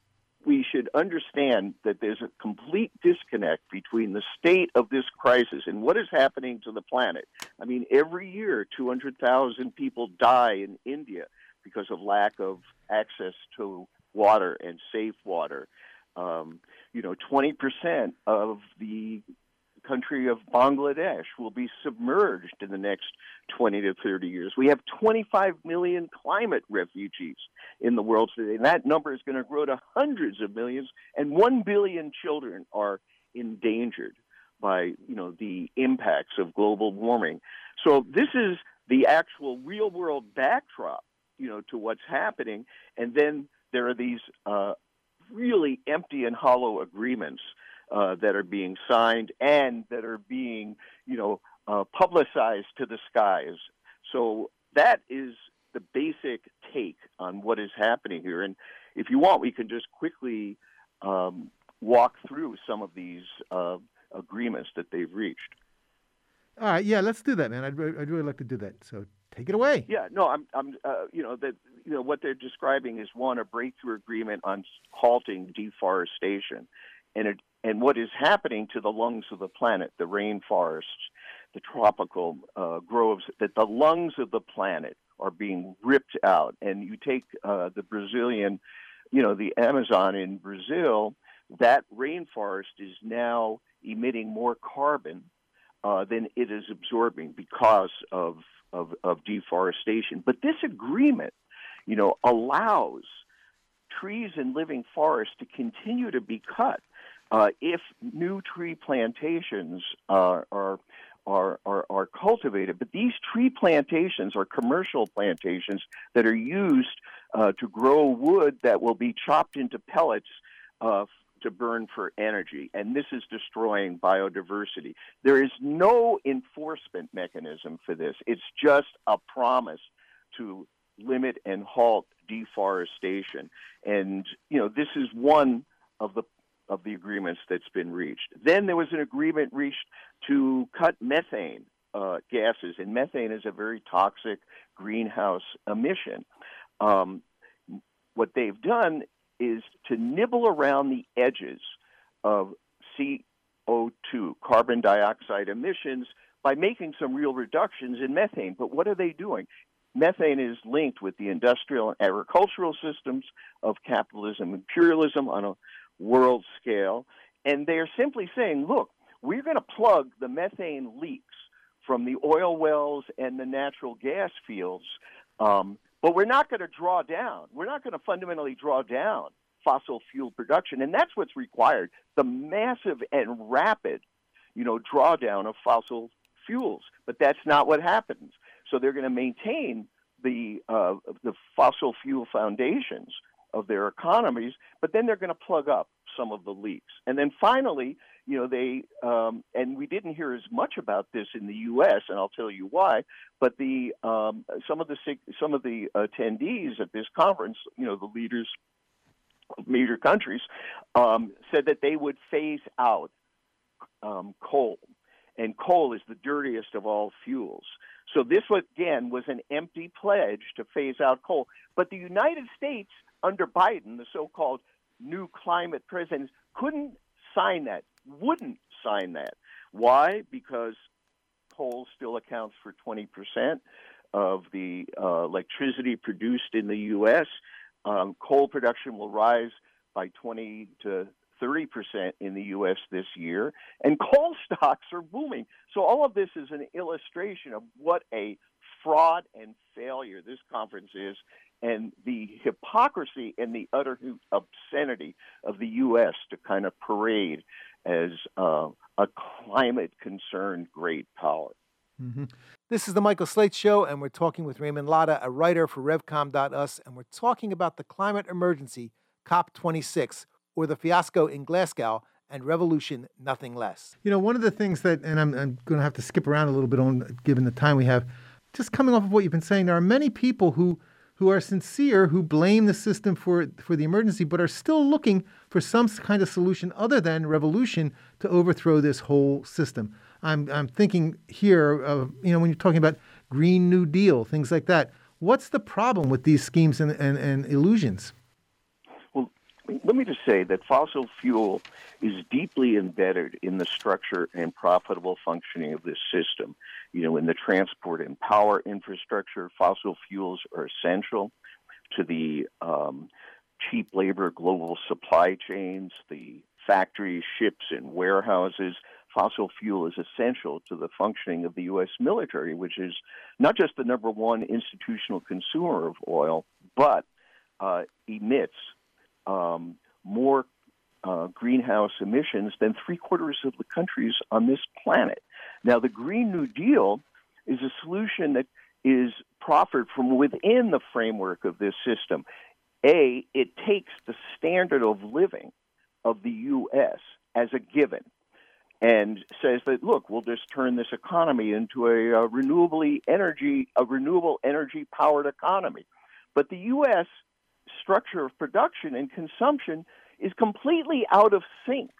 we should understand that there's a complete disconnect between the state of this crisis and what is happening to the planet. I mean, every year, 200,000 people die in India because of lack of access to water and safe water. Um, you know, 20% of the country of Bangladesh will be submerged in the next 20 to 30 years. We have 25 million climate refugees in the world today, and that number is going to grow to hundreds of millions, and 1 billion children are endangered by, you know, the impacts of global warming. So this is the actual real world backdrop, you know, to what's happening, and then there are these uh, really empty and hollow agreements uh, that are being signed and that are being, you know, uh, publicized to the skies. So that is the basic take on what is happening here. And if you want, we can just quickly um, walk through some of these uh, agreements that they've reached. All right, yeah, let's do that, man. I'd, I'd really like to do that. So take it away. Yeah, no, I'm, I'm, uh, you know, that, you know, what they're describing is one a breakthrough agreement on halting deforestation, and it and what is happening to the lungs of the planet, the rainforests, the tropical uh, groves, that the lungs of the planet are being ripped out. And you take uh, the Brazilian, you know, the Amazon in Brazil, that rainforest is now emitting more carbon uh, than it is absorbing because of, of, of deforestation. But this agreement, you know, allows trees and living forests to continue to be cut uh, if new tree plantations are, are, are, are cultivated, but these tree plantations are commercial plantations that are used uh, to grow wood that will be chopped into pellets uh, to burn for energy, and this is destroying biodiversity. There is no enforcement mechanism for this. It's just a promise to limit and halt deforestation. And, you know, this is one of the of the agreements that's been reached. Then there was an agreement reached to cut methane uh, gases, and methane is a very toxic greenhouse emission. Um, what they've done is to nibble around the edges of CO2, carbon dioxide emissions, by making some real reductions in methane. But what are they doing? Methane is linked with the industrial and agricultural systems of capitalism imperialism on a world scale. And they're simply saying, look, we're going to plug the methane leaks from the oil wells and the natural gas fields, um, but we're not going to draw down. We're not going to fundamentally draw down fossil fuel production, and that's what's required: the massive and rapid, you know, drawdown of fossil fuels. But that's not what happens. So they're going to maintain the uh, the fossil fuel foundations of their economies, but then they're going to plug up some of the leaks. And then finally, you know, they um, and we didn't hear as much about this in the U.S., and I'll tell you why. But the um, some of the some of the attendees at this conference, you know, the leaders of major countries, um, said that they would phase out um, coal, and coal is the dirtiest of all fuels. So this again was an empty pledge to phase out coal. But the United States under Biden, the so-called new climate president, couldn't sign that, wouldn't sign that. Why? Because coal still accounts for 20% of the uh, electricity produced in the U.S. Um, coal production will rise by 20 to 30% in the U.S. this year, and coal stocks are booming. So, all of this is an illustration of what a fraud and failure this conference is and the hypocrisy and the utter obscenity of the U.S. to kind of parade as uh, a climate concerned great power. Mm-hmm. This is the Michael Slate Show, and we're talking with Raymond Lotta, a writer for RevCom.us, and we're talking about the climate emergency, COP26, or the fiasco in Glasgow, and revolution, nothing less. You know, one of the things that, and I'm, I'm going to have to skip around a little bit on given the time we have, just coming off of what you've been saying, there are many people who who are sincere, who blame the system for for the emergency, but are still looking for some kind of solution other than revolution to overthrow this whole system. I'm I'm thinking here of you know when you're talking about Green New Deal, things like that. What's the problem with these schemes and, and, and illusions? Let me just say that fossil fuel is deeply embedded in the structure and profitable functioning of this system. You know, in the transport and power infrastructure, fossil fuels are essential to the um, cheap labor global supply chains, the factories, ships, and warehouses fossil fuel is essential to the functioning of the U.S. military, which is not just the number one institutional consumer of oil, but uh, emits um, more uh, greenhouse emissions than three quarters of the countries on this planet. Now, the Green New Deal is a solution that is proffered from within the framework of this system. A, it takes the standard of living of the U.S. as a given and says that look, we'll just turn this economy into a, a renewably energy, a renewable energy powered economy. But the U.S. structure of production and consumption is completely out of sync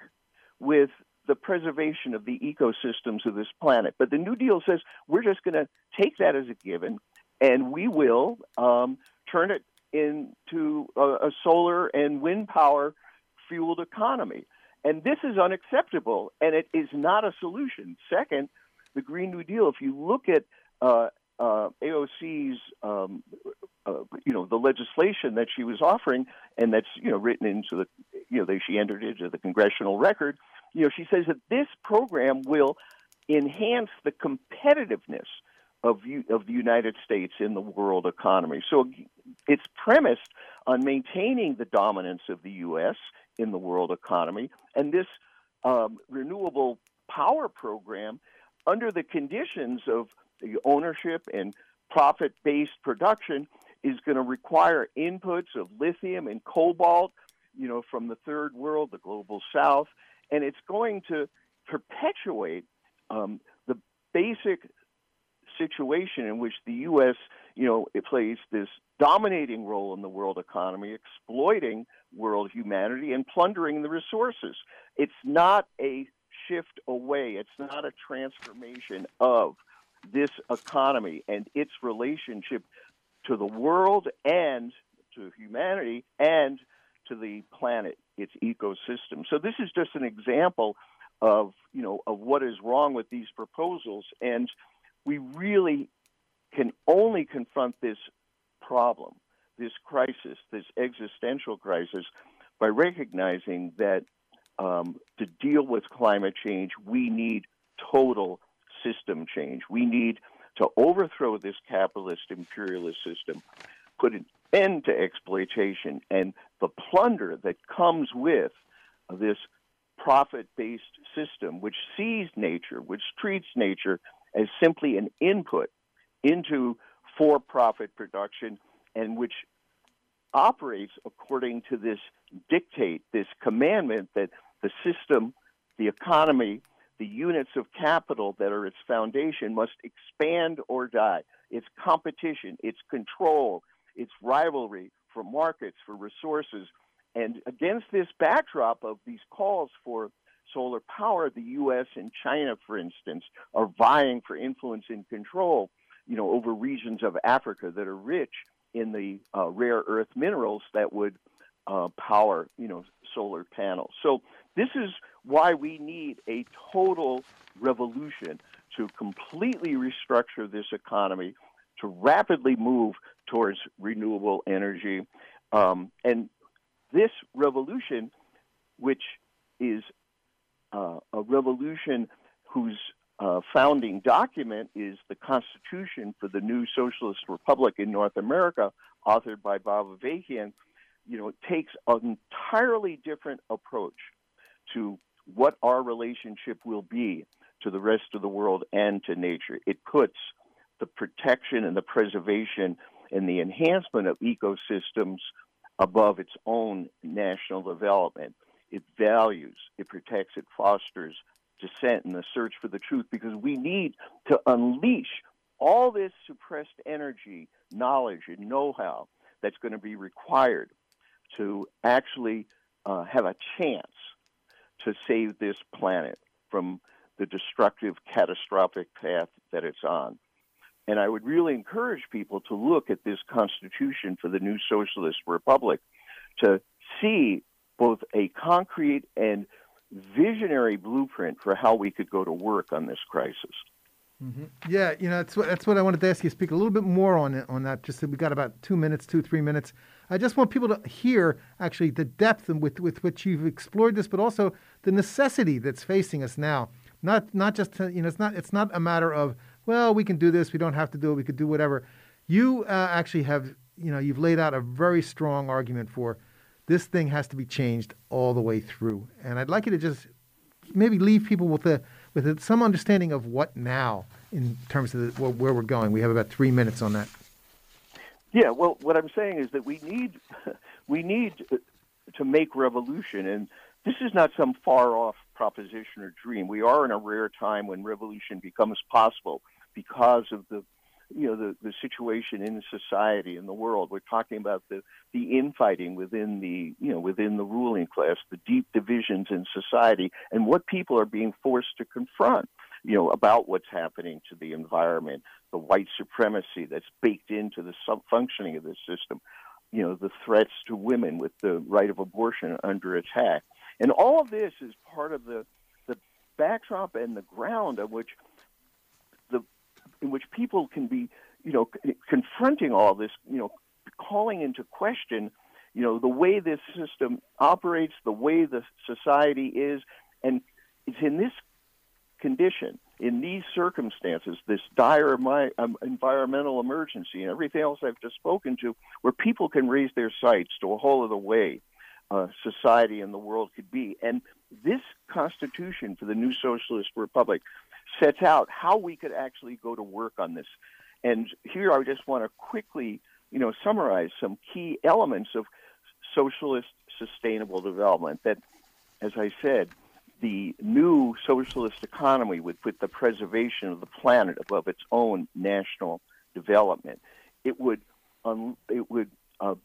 with the preservation of the ecosystems of this planet. But the New Deal says we're just going to take that as a given, and we will um, turn it into a, a solar and wind power fueled economy. And this is unacceptable, and it is not a solution. Second, the Green New Deal, if you look at uh, uh, AOC's, um, uh, you know, the legislation that she was offering, and that's you know written into the, you know, that she entered into the congressional record. You know, she says that this program will enhance the competitiveness of of the United States in the world economy. So it's premised on maintaining the dominance of the U.S in the world economy. And this um, renewable power program, under the conditions of the ownership and profit based production, is going to require inputs of lithium and cobalt, you know, from the third world, the global south, and it's going to perpetuate um, the basic situation in which the U.S. you know it plays this dominating role in the world economy, exploiting world humanity and plundering the resources. It's not a shift away. It's not a transformation of this economy and its relationship to the world and to humanity and to the planet, its ecosystem. So this is just an example of you know of what is wrong with these proposals and we really can only confront this problem, this crisis, this existential crisis, by recognizing that um, to deal with climate change, we need total system change. We need to overthrow this capitalist imperialist system, put an end to exploitation and the plunder that comes with this profit based system, which sees nature, which treats nature as simply an input into for profit production and which operates according to this dictate, this commandment that the system, the economy, the units of capital that are its foundation must expand or die. It's competition, it's control, it's rivalry for markets, for resources. And against this backdrop of these calls for solar power, the U.S. and China, for instance, are vying for influence and control, you know, over regions of Africa that are rich in the uh, rare earth minerals that would uh, power, you know, solar panels. So this is why we need a total revolution to completely restructure this economy, to rapidly move towards renewable energy, um, and this revolution, which is uh, a revolution whose uh, founding document is the Constitution for the New Socialist Republic in North America, authored by Bob Avakian, you know, takes an entirely different approach to what our relationship will be to the rest of the world and to nature. It puts the protection and the preservation and the enhancement of ecosystems above its own national development. It values, it protects, it fosters dissent and the search for the truth because we need to unleash all this suppressed energy, knowledge, and know how that's going to be required to actually uh, have a chance to save this planet from the destructive, catastrophic path that it's on. And I would really encourage people to look at this Constitution for the new Socialist Republic to see both a concrete and visionary blueprint for how we could go to work on this crisis. Mm-hmm. Yeah, you know that's what that's what I wanted to ask you. Speak a little bit more on it, on that. Just that we got about two minutes, two three minutes. I just want people to hear actually the depth and with with which you've explored this, but also the necessity that's facing us now. Not not just to, you know it's not it's not a matter of well we can do this, we don't have to do it, we could do whatever. You uh, actually have you know you've laid out a very strong argument for this thing has to be changed all the way through, and I'd like you to just maybe leave people with a with some understanding of what now in terms of the, where we're going. We have about three minutes on that. Yeah, well, what I'm saying is that we need we need to make revolution, and this is not some far off proposition or dream. We are in a rare time when revolution becomes possible because of the you know the, the situation in society in the world. We're talking about the the infighting within the you know within the ruling class, the deep divisions in society, and what people are being forced to confront. You know about what's happening to the environment, the white supremacy that's baked into the functioning of this system. You know the threats to women with the right of abortion under attack, and all of this is part of the the backdrop and the ground on which the in which people can be, you know, confronting all this, you know, calling into question, you know, the way this system operates, the way the society is, and it's in this condition, in these circumstances, this dire my, um, environmental emergency and everything else I've just spoken to, where people can raise their sights to a whole other way uh, society and the world could be. And this Constitution for the new socialist republic sets out how we could actually go to work on this. And here I just want to quickly, you know, summarize some key elements of socialist sustainable development that, as I said, the new socialist economy would put the preservation of the planet above its own national development. It would, um, it would uh,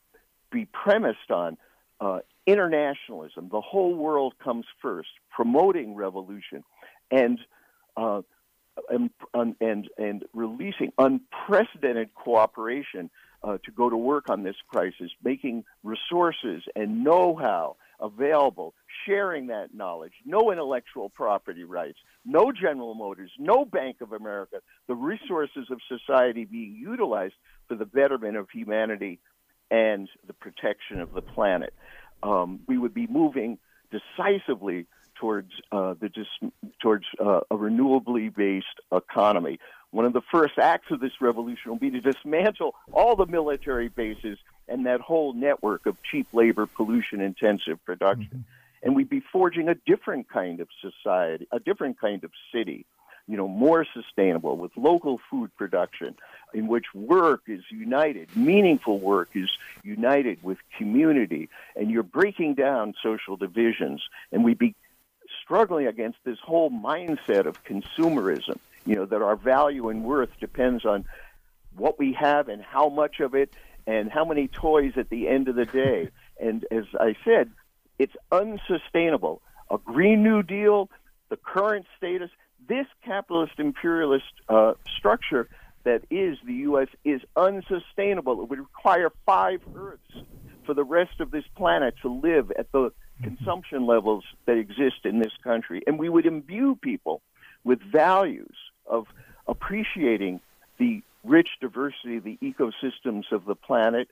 be premised on uh, internationalism. The whole world comes first, promoting revolution, and uh, and, and, and releasing unprecedented cooperation uh, to go to work on this crisis, making resources and know-how available, sharing that knowledge, no intellectual property rights, no General Motors, no Bank of America, the resources of society being utilized for the betterment of humanity and the protection of the planet. Um, we would be moving decisively towards uh, the dis- towards uh, a renewably based economy. One of the first acts of this revolution will be to dismantle all the military bases and that whole network of cheap labor, pollution intensive production. Mm-hmm. And we'd be forging a different kind of society, a different kind of city, you know, more sustainable with local food production in which work is united, meaningful work is united with community, and you're breaking down social divisions. And we'd be struggling against this whole mindset of consumerism, you know, that our value and worth depends on what we have and how much of it and how many toys at the end of the day. And as I said, it's unsustainable. A Green New Deal, the current status, this capitalist imperialist uh, structure that is the U.S. is unsustainable. It would require five Earths for the rest of this planet to live at the consumption levels that exist in this country. And we would imbue people with values of appreciating the rich diversity of the ecosystems of the planet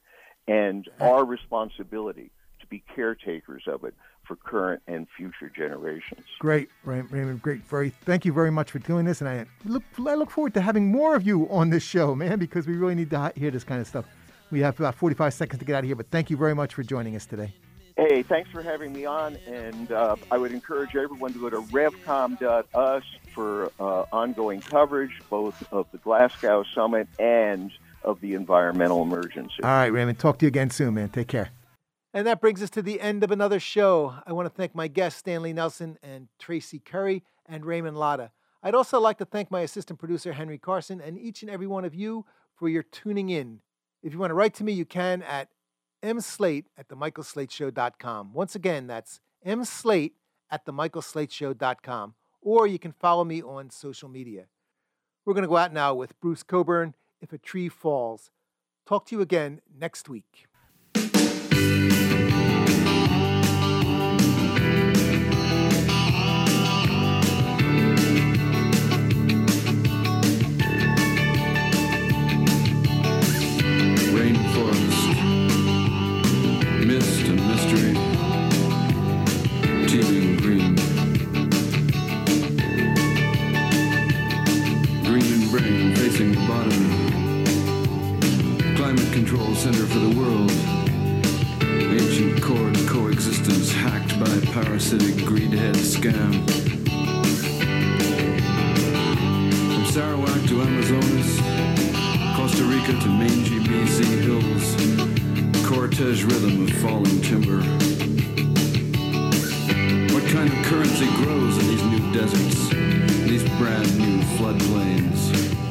and our responsibility be caretakers of it for current and future generations. Great, Raymond. Great. Very. Thank you very much for doing this, and I look I look forward to having more of you on this show, man, because we really need to hear this kind of stuff. We have about 45 seconds to get out of here, but thank you very much for joining us today. Hey, thanks for having me on, and uh, I would encourage everyone to go to revcom.us for uh, ongoing coverage, both of the Glasgow Summit and of the environmental emergency. All right, Raymond. Talk to you again soon, man. Take care. And that brings us to the end of another show. I want to thank my guests, Stanley Nelson and Traci Curry and Raymond Lotta. I'd also like to thank my assistant producer, Henry Carson, and each and every one of you for your tuning in. If you want to write to me, you can at mslate at themichaelslateshow.com. Once again, that's mslate at themichaelslateshow.com. Or you can follow me on social media. We're going to go out now with Bruce Cockburn, If a Tree Falls. Talk to you again next week. Center for the world. Ancient core coexistence hacked by parasitic greedhead scam. From Sarawak to Amazonas, Costa Rica to mangy BC hills, Cortege rhythm of falling timber. What kind of currency grows in these new deserts, these brand new floodplains?